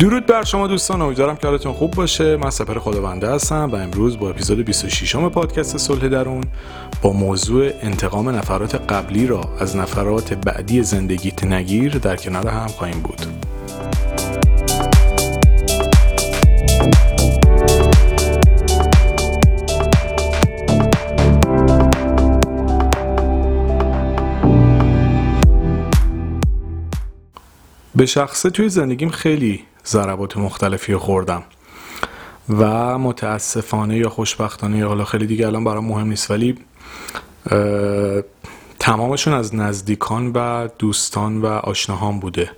درود بر شما دوستان امیدوارم که حالتون خوب باشه. من سپر خداونده هستم و امروز با اپیزود 26 م پادکست صلح درون با موضوع انتقام نفرات قبلی را از نفرات بعدی زندگیت نگیر در کنار هم خواهیم بود. به شخصه توی زندگیم خیلی ضربات مختلفی خوردم. و متاسفانه یا خوشبختانه یا حالا خیلی دیگه الان برام مهم نیست ولی تمامشون از نزدیکان و دوستان و آشناهام بوده.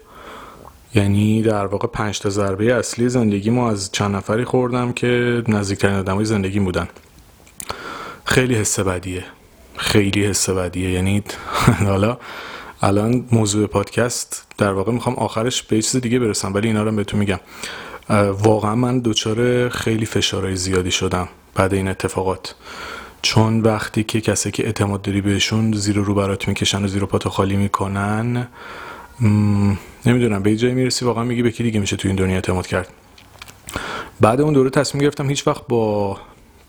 یعنی در واقع پنج تا ضربه اصلی زندگی ما از چند نفری خوردم که نزدیکترین آدمای زندگی بودن. خیلی حس بدیه. خیلی حس بدیه. یعنی حالا الان موضوع پادکست در واقع می‌خوام آخرش به چیز دیگه برسم ولی اینا رو بهتون میگم. واقعا من دچار خیلی فشارهای زیادی شدم بعد این اتفاقات. چون وقتی که کسی که اعتماد داری بهشون زیر رو برات می‌کشن و زیر پاتو خالی می‌کنن نمی‌دونم به جایی می‌رسی واقعا میگی به کی دیگه میشه تو این دنیا اعتماد کرد. بعد اون دوره تصمیم گرفتم هیچ وقت با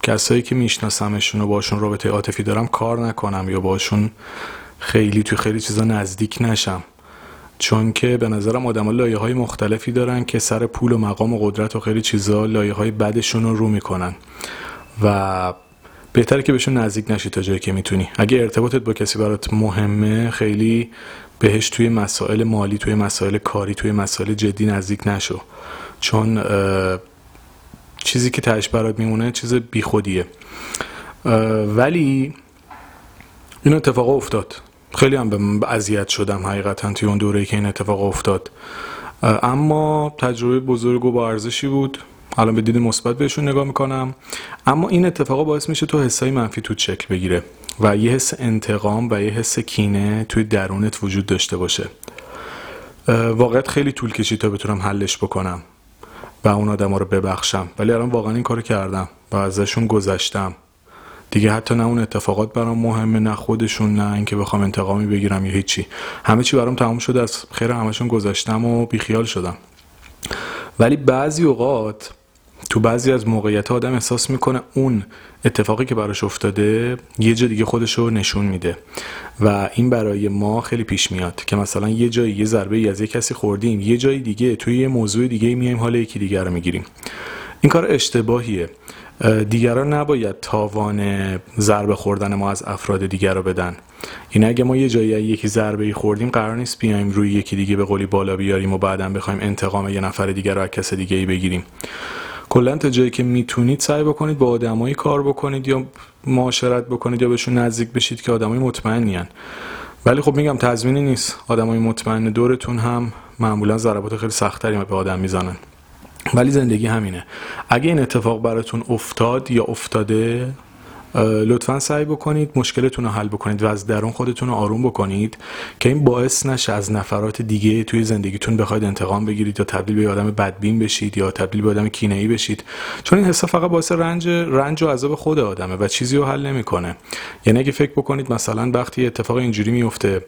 کسایی که میشناسمشون و باشون رابطه عاطفی دارم کار نکنم یا باشون خیلی توی خیلی چیزا نزدیک نشم. چون که به نظرم آدم لایه های مختلفی دارن که سر پول و مقام و قدرت و خیلی چیزا لایه های بدشون رو رو می‌کنن. و بهتره که بهشون نزدیک نشی تا جایی که می‌تونی. اگه ارتباطت با کسی برات مهمه خیلی بهش توی مسائل مالی توی مسائل کاری توی مسائل جدی نزدیک نشو. چون چیزی که تهش برات میمونه چیز بیخودیه. ولی این اتفاق افتاد. خیلی هم به اذیت شدم حقیقتا توی اون دوره که این اتفاق افتاد. اما تجربه بزرگ و با ارزشی بود. الان به دید مثبت بهشون نگاه می‌کنم. اما این اتفاق باعث میشه تو حسای منفی تو شکل بگیره و یه حس انتقام و یه حس کینه توی درونت وجود داشته باشه. واقعیت خیلی طول کشید تا بتونم حلش بکنم و اون آدم رو ببخشم. ولی الان واقعا این کارو کردم و ازشون گذشتم. دیگه حتی نه اون اتفاقات برام مهمه نه خودشون نه اینکه بخوام انتقامی بگیرم یا هیچی. همه چی برام تمام شده از خیر همشون گذاشتم و بیخیال شدم. ولی بعضی اوقات تو بعضی از موقعیت آدم احساس می‌کنه اون اتفاقی که براش افتاده یه جا دیگه خودش رو نشون میده. و این برای ما خیلی پیش میاد که مثلا یه جایی یه ضربه ای از یه کسی خوردیم یه جای دیگه توی یه موضوع دیگه میایم حال یکی دیگر رو می‌گیریم. این کار اشتباهیه. دیگران نباید تاوان ضربه خوردن ما از افراد دیگر رو بدن. این اگه ما یه جایی یکی ضربه خوردیم قرار نیست بیایم روی یکی دیگه به قولی بالا بیاریم و بعدا بخوایم انتقام یه نفر دیگر رو از کس دیگه ای بگیریم. کلا تا جایی که می‌تونید سعی بکنید با آدمایی کار بکنید یا معاشرت بکنید یا بهشون نزدیک بشید که آدمای مطمئنین. ولی خب میگم تضمینی نیست. آدمای مطمئن دورتون هم معمولا ضربات خیلی سختتری به آدم می‌زنن. ولی زندگی همینه. اگه این اتفاق براتون افتاد یا افتاده لطفا سعی بکنید مشکلتون رو حل بکنید و از درون خودتون رو آروم بکنید که این باعث نشه از نفرات دیگه توی زندگیتون بخواید انتقام بگیرید یا تبدیل به آدم بدبین بشید یا تبدیل به آدم کینه‌ای بشید. چون این حسا فقط باعث رنج رنج و عذاب خود آدمه و چیزی رو حل نمی‌کنه. یعنی اگه فکر بکنید مثلا وقتی اتفاق اینجوری میفته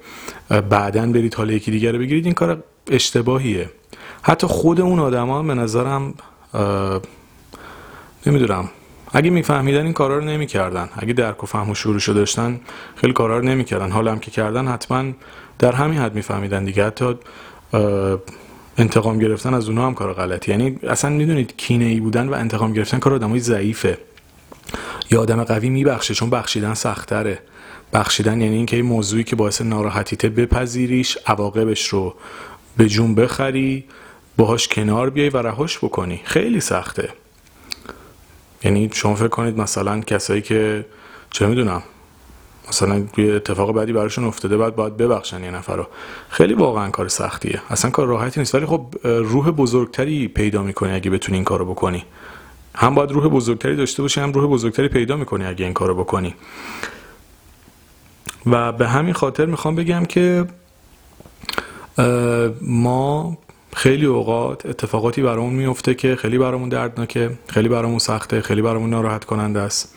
بعدا برید حال یکی دیگه رو بگیرید این کار اشتباهیه. حتی خود اون آدما به نظرم نمی‌دونم. اگه میفهمیدن این کارا رو نمی‌کردن. اگه درک و فهم و شروع داشتن خیلی کارا رو نمی‌کردن. حالا هم که کردن حتما در همین حد میفهمیدن دیگه. حتی انتقام گرفتن از اونها هم کار غلطی یعنی اصلا می‌دونید کینه ای بودن و انتقام گرفتن کار آدمای ضعیفه. یا آدم قوی میبخشه چون بخشیدن سختره. بخشیدن یعنی اینکه این موضوعی که باعث ناراحتیت بپذیریش عواقبش رو به جون بخری. باهاش کنار بیای و رهاش بکنی. خیلی سخته. یعنی شما فکر کنید مثلا کسایی که چه می‌دونم. مثلا یه اتفاق بعدی براشون افتاده بعد باید ببخشن یه نفر رو. خیلی واقعا کار سختیه. اصلا کار راحتی نیست. ولی خب روح بزرگتری پیدا می‌کنی اگه بتونی این کارو بکنی. هم باید روح بزرگتری داشته باشی هم روح بزرگتری پیدا می‌کنی اگه این کارو بکنی. و به همین خاطر می‌خوام بگم که ما خیلی اوقات اتفاقاتی برامون میفته که خیلی برامون دردناکه خیلی برامون سخته خیلی برامون ناراحت کننده است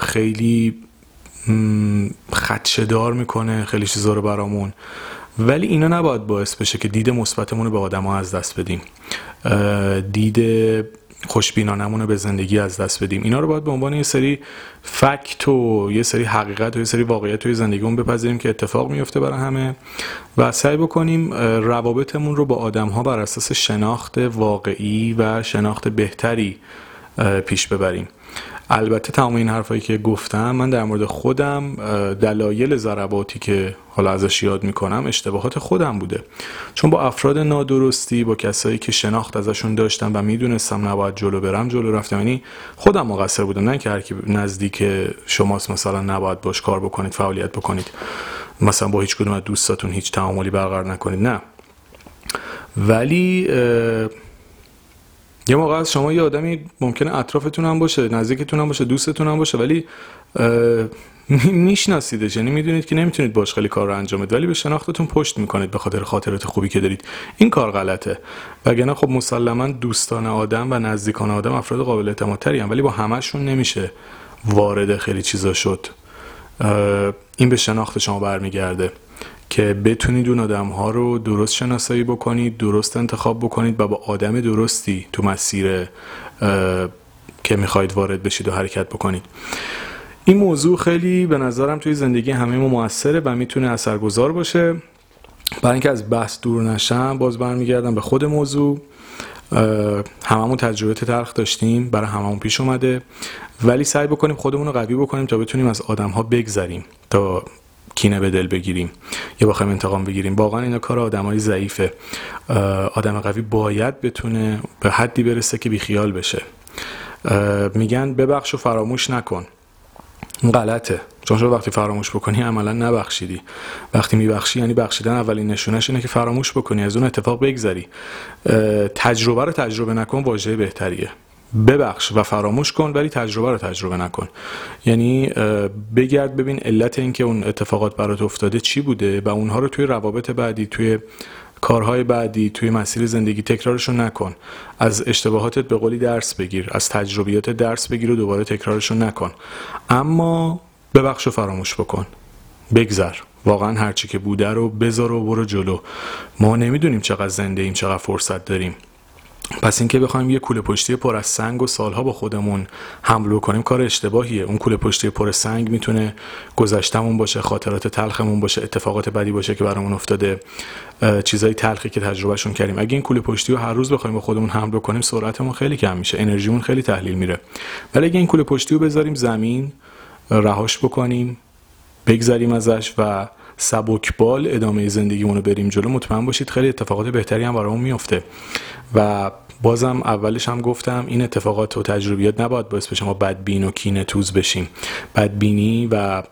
خیلی خدشدار می‌کنه خیلی چیزا رو برامون. ولی اینا نباید باعث بشه که دید مثبتمون رو به آدما از دست بدیم. دید خوشبینانمون رو به زندگی از دست بدیم. اینا رو باید به عنوان یه سری فکت و یه سری حقیقت و یه سری واقعیت توی زندگیمون بپذیریم که اتفاق میفته برای همه و سعی بکنیم روابطمون رو با آدم ها بر اساس شناخت واقعی و شناخت بهتری پیش ببریم. البته تمام این حرفایی که گفتم من در مورد خودم دلایل ضرباتی که حالا ازش یاد می‌کنم اشتباهات خودم بوده. چون با افراد نادرستی با کسایی که شناخت ازشون داشتم و می‌دونستم نباید جلو برم جلو رفتم. یعنی خودم مقصر بودم نه که هر کی نزدیک شماست مثلا نباید باش کار بکنید فعالیت بکنید. مثلا با هیچ کدوم از دوستاتون هیچ تعاملی برقرار نکنید نه. ولی یه موقع از شما یه آدمی ممکنه اطرافتون هم باشه نزدیکتون هم باشه دوستتون هم باشه ولی میشناسیدش. یعنی می‌دونید که نمی‌تونید باش خیلی کار رو انجام بدید ولی به شناختتون پشت می‌کنید به خاطر خاطرات خوبی که دارید. این کار غلطه. وگرنه خب مسلما دوستان آدم و نزدیکان آدم افراد قابل اعتمادتری ولی با همشون نمیشه وارد خیلی چیزا شد. این به شناخت شما برمیگرده. که بتونید اون آدم ها رو درست شناسایی بکنید درست انتخاب بکنید و با آدم درستی تو مسیر که می‌خواید وارد بشید و حرکت بکنید. این موضوع خیلی به نظرم توی زندگی همه ما موثره و می‌تونه اثرگذار باشه. برای اینکه از بحث دور نشم باز برمیگردم به خود موضوع. هممون تجربه تلخ داشتیم برای هممون پیش اومده. ولی سعی بکنیم خودمون رو قوی بکنیم تا بتونیم از آدم ها بگذریم تا کینه به دل بگیریم یا بخوایم انتقام بگیریم. واقعا اینا کار آدمای ضعیفه. آدم قوی باید بتونه به حدی برسه که بیخیال بشه. میگن ببخش و فراموش نکن. غلطه. چون شما وقتی فراموش بکنی عملا نبخشیدی. وقتی میبخشی یعنی بخشیدن اولین نشونش اینه که فراموش بکنی از اون اتفاق بگذری. تجربه رو تجربه نکن واژه بهتریه. ببخش و فراموش کن ولی تجربه رو تجربه نکن. یعنی بگرد ببین علت اینکه اون اتفاقات برات افتاده چی بوده و اونها رو توی روابط بعدی توی کارهای بعدی توی مسیر زندگی تکرارشون نکن. از اشتباهاتت به قولی درس بگیر از تجربیات درس بگیر و دوباره تکرارشون نکن. اما ببخش و فراموش بکن. بگذر. واقعا هرچی که بوده رو بذار و برو جلو. ما نمی‌دونیم چقدر زنده ایم چقدر فرصت داریم. پس اینکه بخوایم یه کوله پشتی پر از سنگ و سالها با خودمون حمل کنیم کار اشتباهیه. اون کوله پشتی پر سنگ می‌تونه گذشتمون باشه خاطرات تلخمون باشه اتفاقات بدی باشه که برامون افتاده چیزای تلخی که تجربهشون کردیم. اگه این کوله پشتی رو هر روز بخوایم با خودمون حمل کنیم سرعتمون خیلی کم میشه انرژیمون خیلی تحلیل میره. ولی اگه این کوله پشتی رو بذاریم زمین رهاش بکنیم بگذریم ازش و سبکبال ادامه زندگیمون رو بریم جلو مطمئن باشید خیلی اتفاقات بهتری هم برامون میفته و بازم اولش هم گفتم این اتفاقات و تجربیات نباید باعث به شما بدبین و کینه توز بشیم. بدبینی و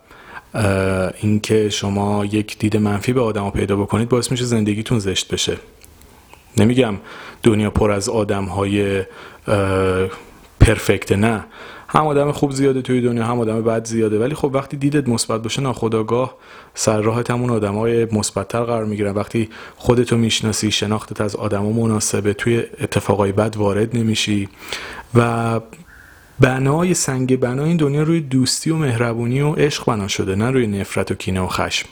اینکه شما یک دید منفی به آدم پیدا بکنید باعث میشه زندگیتون زشت بشه. نمیگم دنیا پر از آدم های پرفکت نه. هم آدم خوب زیاده توی دنیا هم آدم بد زیاده. ولی خب وقتی دیدت مثبت باشه ناخداگاه سر راهت همون آدمای مثبتتر قرار می‌گیرن. وقتی خودتو می‌شناسی شناختت از آدما مناسبه توی اتفاقای بد وارد نمیشی. و بنای سنگ بنای این دنیا روی دوستی و مهربونی و عشق بنا شده نه روی نفرت و کینه و خشم.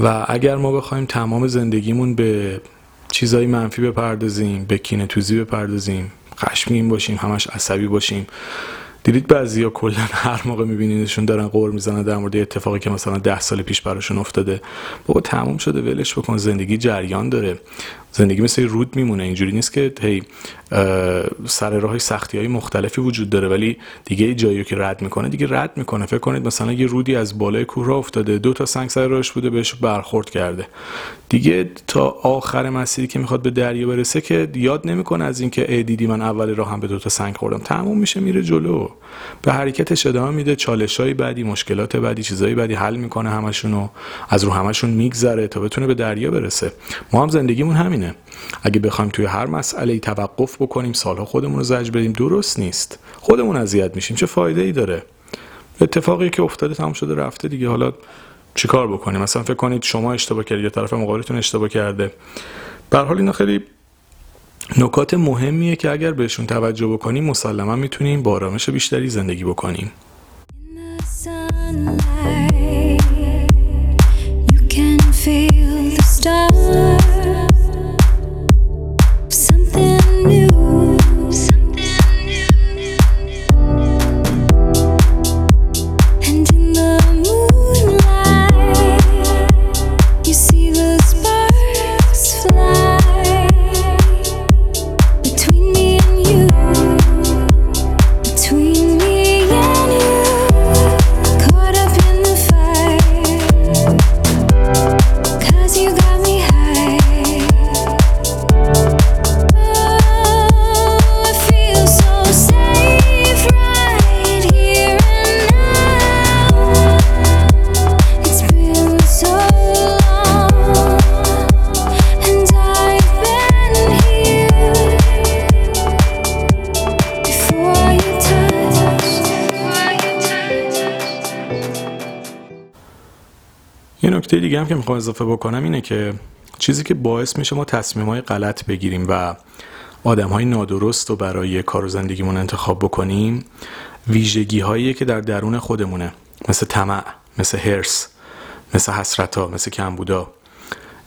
و اگر ما بخوایم تمام زندگیمون به چیزای منفی بپردازیم به کینه توزی بپردازیم خشمگین باشیم همش عصبی باشیم. دیدید بعضیا کلا هر موقع میبینیدشون دارن قور می‌زنن در مورد اتفاقی که مثلا ده سال پیش براشون افتاده. بابا تموم شده ولش بکن زندگی جریان داره. زندگی مثل رود میمونه اینجوری نیست که هی سر راه سختی های مختلفی وجود داره. ولی دیگه جایی که رد می‌کنه دیگه رد می‌کنه. فکر کنید مثلا یه رودی از بالای کوه را افتاده دو تا سنگ سر راهش بوده بهش برخورد کرده. دیگه تا آخر مسیری که می‌خواد به دریا برسه که یاد نمی‌کنه از اینکه ای دیدی من اول راه هم به دو تا سنگ خوردم. تموم میشه میره جلو. به حرکتش ادامه میده چالش های بعدی مشکلات بعدی چیزای بعدی حل می‌کنه همشونو از رو همشون میگذره تا بتونه به دریا برسه. ما هم زندگیمون همینه. اگه بخوایم توی هر مسئله توقف بکنیم سالها خودمون رو زجر بدیم درست نیست. خودمون اذیت میشیم. چه فایده ای داره؟ اتفاقی که افتاده تمام شده رفته دیگه. حالا چیکار بکنیم؟ مثلا فکر کنید شما اشتباه کردید یا طرف مقابلتون اشتباه کرده. به حال اینا خیلی نکات مهمیه که اگر بهشون توجه بکنیم مسلما می‌تونیم با آرامش بیشتری زندگی بکنیم. Feel دیگه هم که می‌خوام اضافه بکنم اینه که چیزی که باعث میشه ما تصمیم های غلط بگیریم و آدم های نادرست رو برای کار و زندگیمون انتخاب بکنیم ویژگی هایی که در درون خودمونه مثل طمع مثل هرس مثل حسرت ها مثل کمبودا.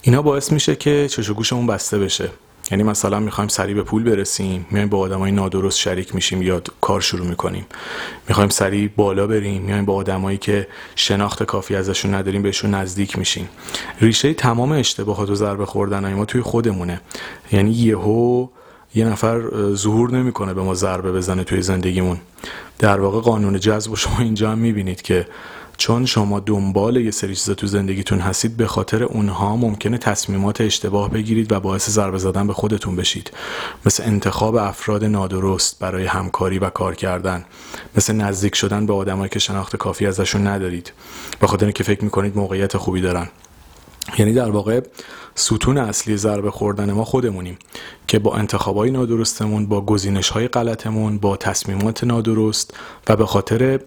اینا باعث میشه که چش و گوشمون بسته بشه. یعنی مثلا می‌خوایم سریع به پول برسیم میایم با آدمای نادرست شریک میشیم یا کار شروع می‌کنیم. می‌خوایم سریع بالا بریم میایم با آدمایی که شناخت کافی ازشون نداریم بهشون نزدیک میشیم. ریشه تمام اشتباهات و ضربه خوردن ما توی خودمونه. یعنی یهو یه نفر ظهور نمی‌کنه به ما ضربه بزنه توی زندگیمون. در واقع قانون جذب شما اینجا هم می‌بینید که چون شما دنبال یه سری چیزا تو زندگیتون هستید به خاطر اونها ممکنه تصمیمات اشتباه بگیرید و باعث ضربه زدن به خودتون بشید. مثل انتخاب افراد نادرست برای همکاری و کار کردن. مثل نزدیک شدن به آدمایی که شناخت کافی ازشون ندارید. به خاطر اینکه فکر می‌کنید موقعیت خوبی دارن. یعنی در واقع ستون اصلی ضربه خوردن ما خودمونیم که با انتخابای نادرستمون با گزینش های غلطمون با تصمیمات نادرست و به خاطر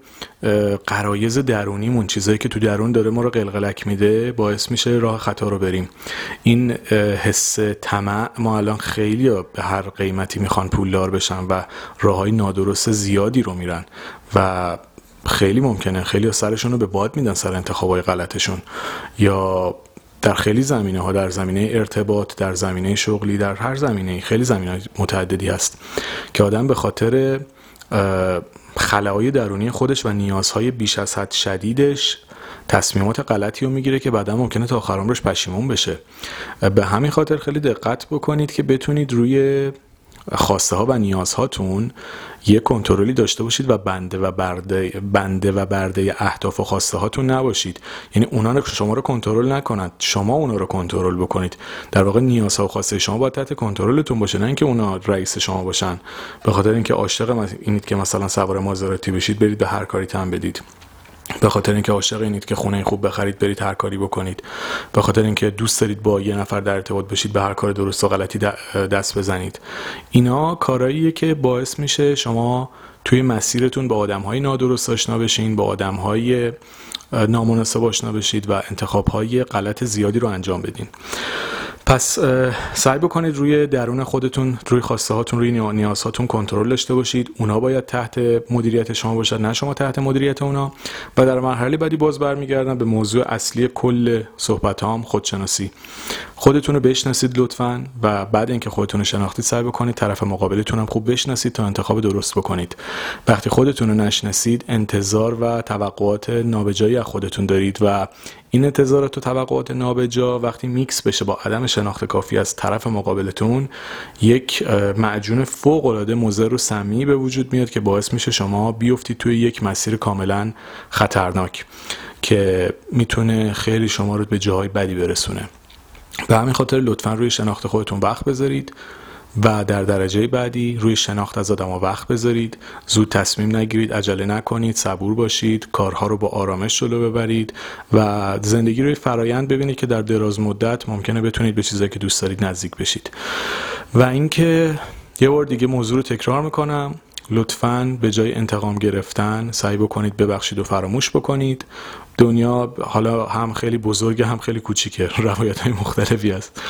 قرایز درونیمون چیزایی که تو درون داره ما رو قلقلک میده باعث میشه راه خطا رو بریم. این حس طمع ما الان خیلی به هر قیمتی می‌خوان پولدار بشن و راه های نادرست زیادی رو میرن و خیلی ممکنه خیلی سرشون رو به باد میدن سر انتخابای غلطشون. یا در خیلی زمینه ها در زمینه ارتباط در زمینه شغلی در هر زمینه خیلی زمینه متعددی هست که آدم به خاطر خلاهای درونی خودش و نیازهای بیش از حد شدیدش تصمیمات غلطی رو می‌گیره که بعدا ممکنه تا آخر عمرش پشیمون بشه. به همین خاطر خیلی دقت بکنید که بتونید روی خواسته ها و نیازهاتون یه کنترلی داشته باشید و بنده و برده بنده و برده اهداف و خواسته هاتون نباشید. یعنی اونا رو شما رو کنترل نکنند شما اونا رو کنترل بکنید. در واقع نیازها و خواسته شما باید تحت کنترلتون باشه نه اینکه اونا رئیس شما باشن. به خاطر اینکه عاشق اینید که مثلا سوار مازراتی بشید برید به هر کاری تن بدید. به خاطر اینکه عاشق اینید که خونه خوب بخرید برید هر کاری بکنید. به خاطر اینکه دوست دارید با یه نفر در ارتباط بشید به هر کار درست و غلطی دست بزنید. اینا کارهاییه که باعث میشه شما توی مسیرتون با آدم های نادرست آشنا بشین با آدم های نامناسب آشنا بشید و انتخاب های غلط زیادی رو انجام بدین. پس سعی بکنید روی درون خودتون روی خواسته هاتون روی نیازهاتون کنترل داشته باشید. اونا باید تحت مدیریت شما باشد نه شما تحت مدیریت اونا. و در مرحله بعدی باز برمیگردم به موضوع اصلی کل صحبت هام خودشناسی. خودتون رو بشناسید لطفا و بعد اینکه خودتون رو شناختید سعی بکنید طرف مقابلتون هم خوب بشناسید تا انتخاب درست بکنید. وقتی خودتون رو نشناسید انتظار و توقعات نابجایی از خودتون دارید و این انتظارات و توقعات نابجا وقتی میکس بشه با عدم شناخت کافی از طرف مقابلتون یک معجون فوق العاده مضر و سمی به وجود میاد که باعث میشه شما بیفتید توی یک مسیر کاملا خطرناک که می‌تونه خیلی شما رو به جاهای بدی برسونه. به همین خاطر لطفا روی شناخت خودتون وقت بذارید. و در درجه بعدی روی شناخت از آدم وقت بذارید. زود تصمیم نگیرید عجله نکنید صبور باشید کارها رو با آرامش جلو ببرید و زندگی روی فرایند ببینید که در دراز مدت ممکنه بتونید به چیزایی که دوست دارید نزدیک بشید. و اینکه یه بار دیگه موضوع رو تکرار می‌کنم. لطفا به جای انتقام گرفتن سعی بکنید ببخشید و فراموش بکنید. دنیا حالا هم خیلی بزرگه هم خیلی کوچیکه. روایت های مختلفی هست.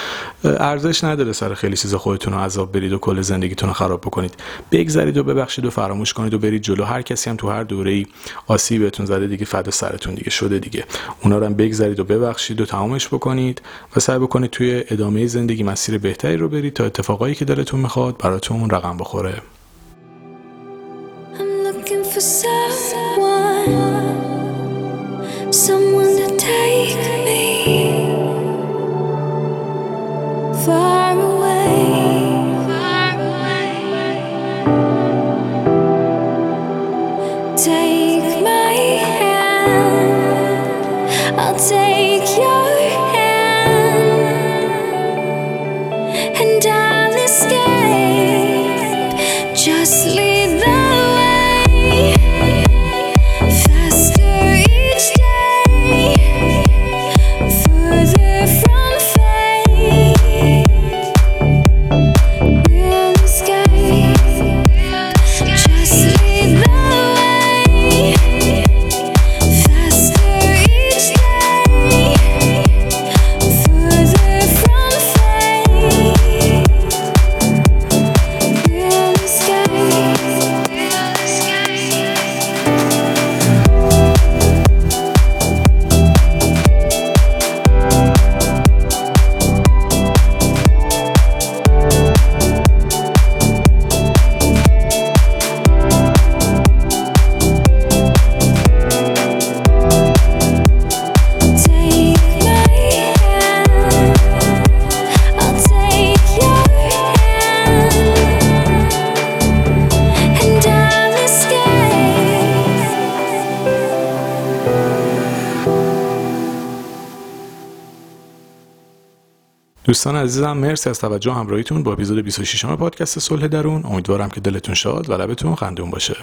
ارزش نداره سر خیلی چیزا خودتون رو عذاب برید و کل زندگیتون رو خراب بکنید. بگذرید و ببخشید و فراموش کنید و برید جلو. هر کسی هم تو هر دوره ای آسیبتون زده دیگه فدا سرتون دیگه شده دیگه. اونا رو هم بگذرید و ببخشید و تمامش بکنید و سعی بکنید توی ادامه زندگی مسیر بهتری رو برید تا اتفاقایی که دلتون می‌خواد براتون رقم بخوره. Someone someone to take me far away. دوستان عزیزم مرسی از توجه همراهیتون با اپیزود 26 پادکست صلح درون. امیدوارم که دلتون شاد و لبتون خندون باشه.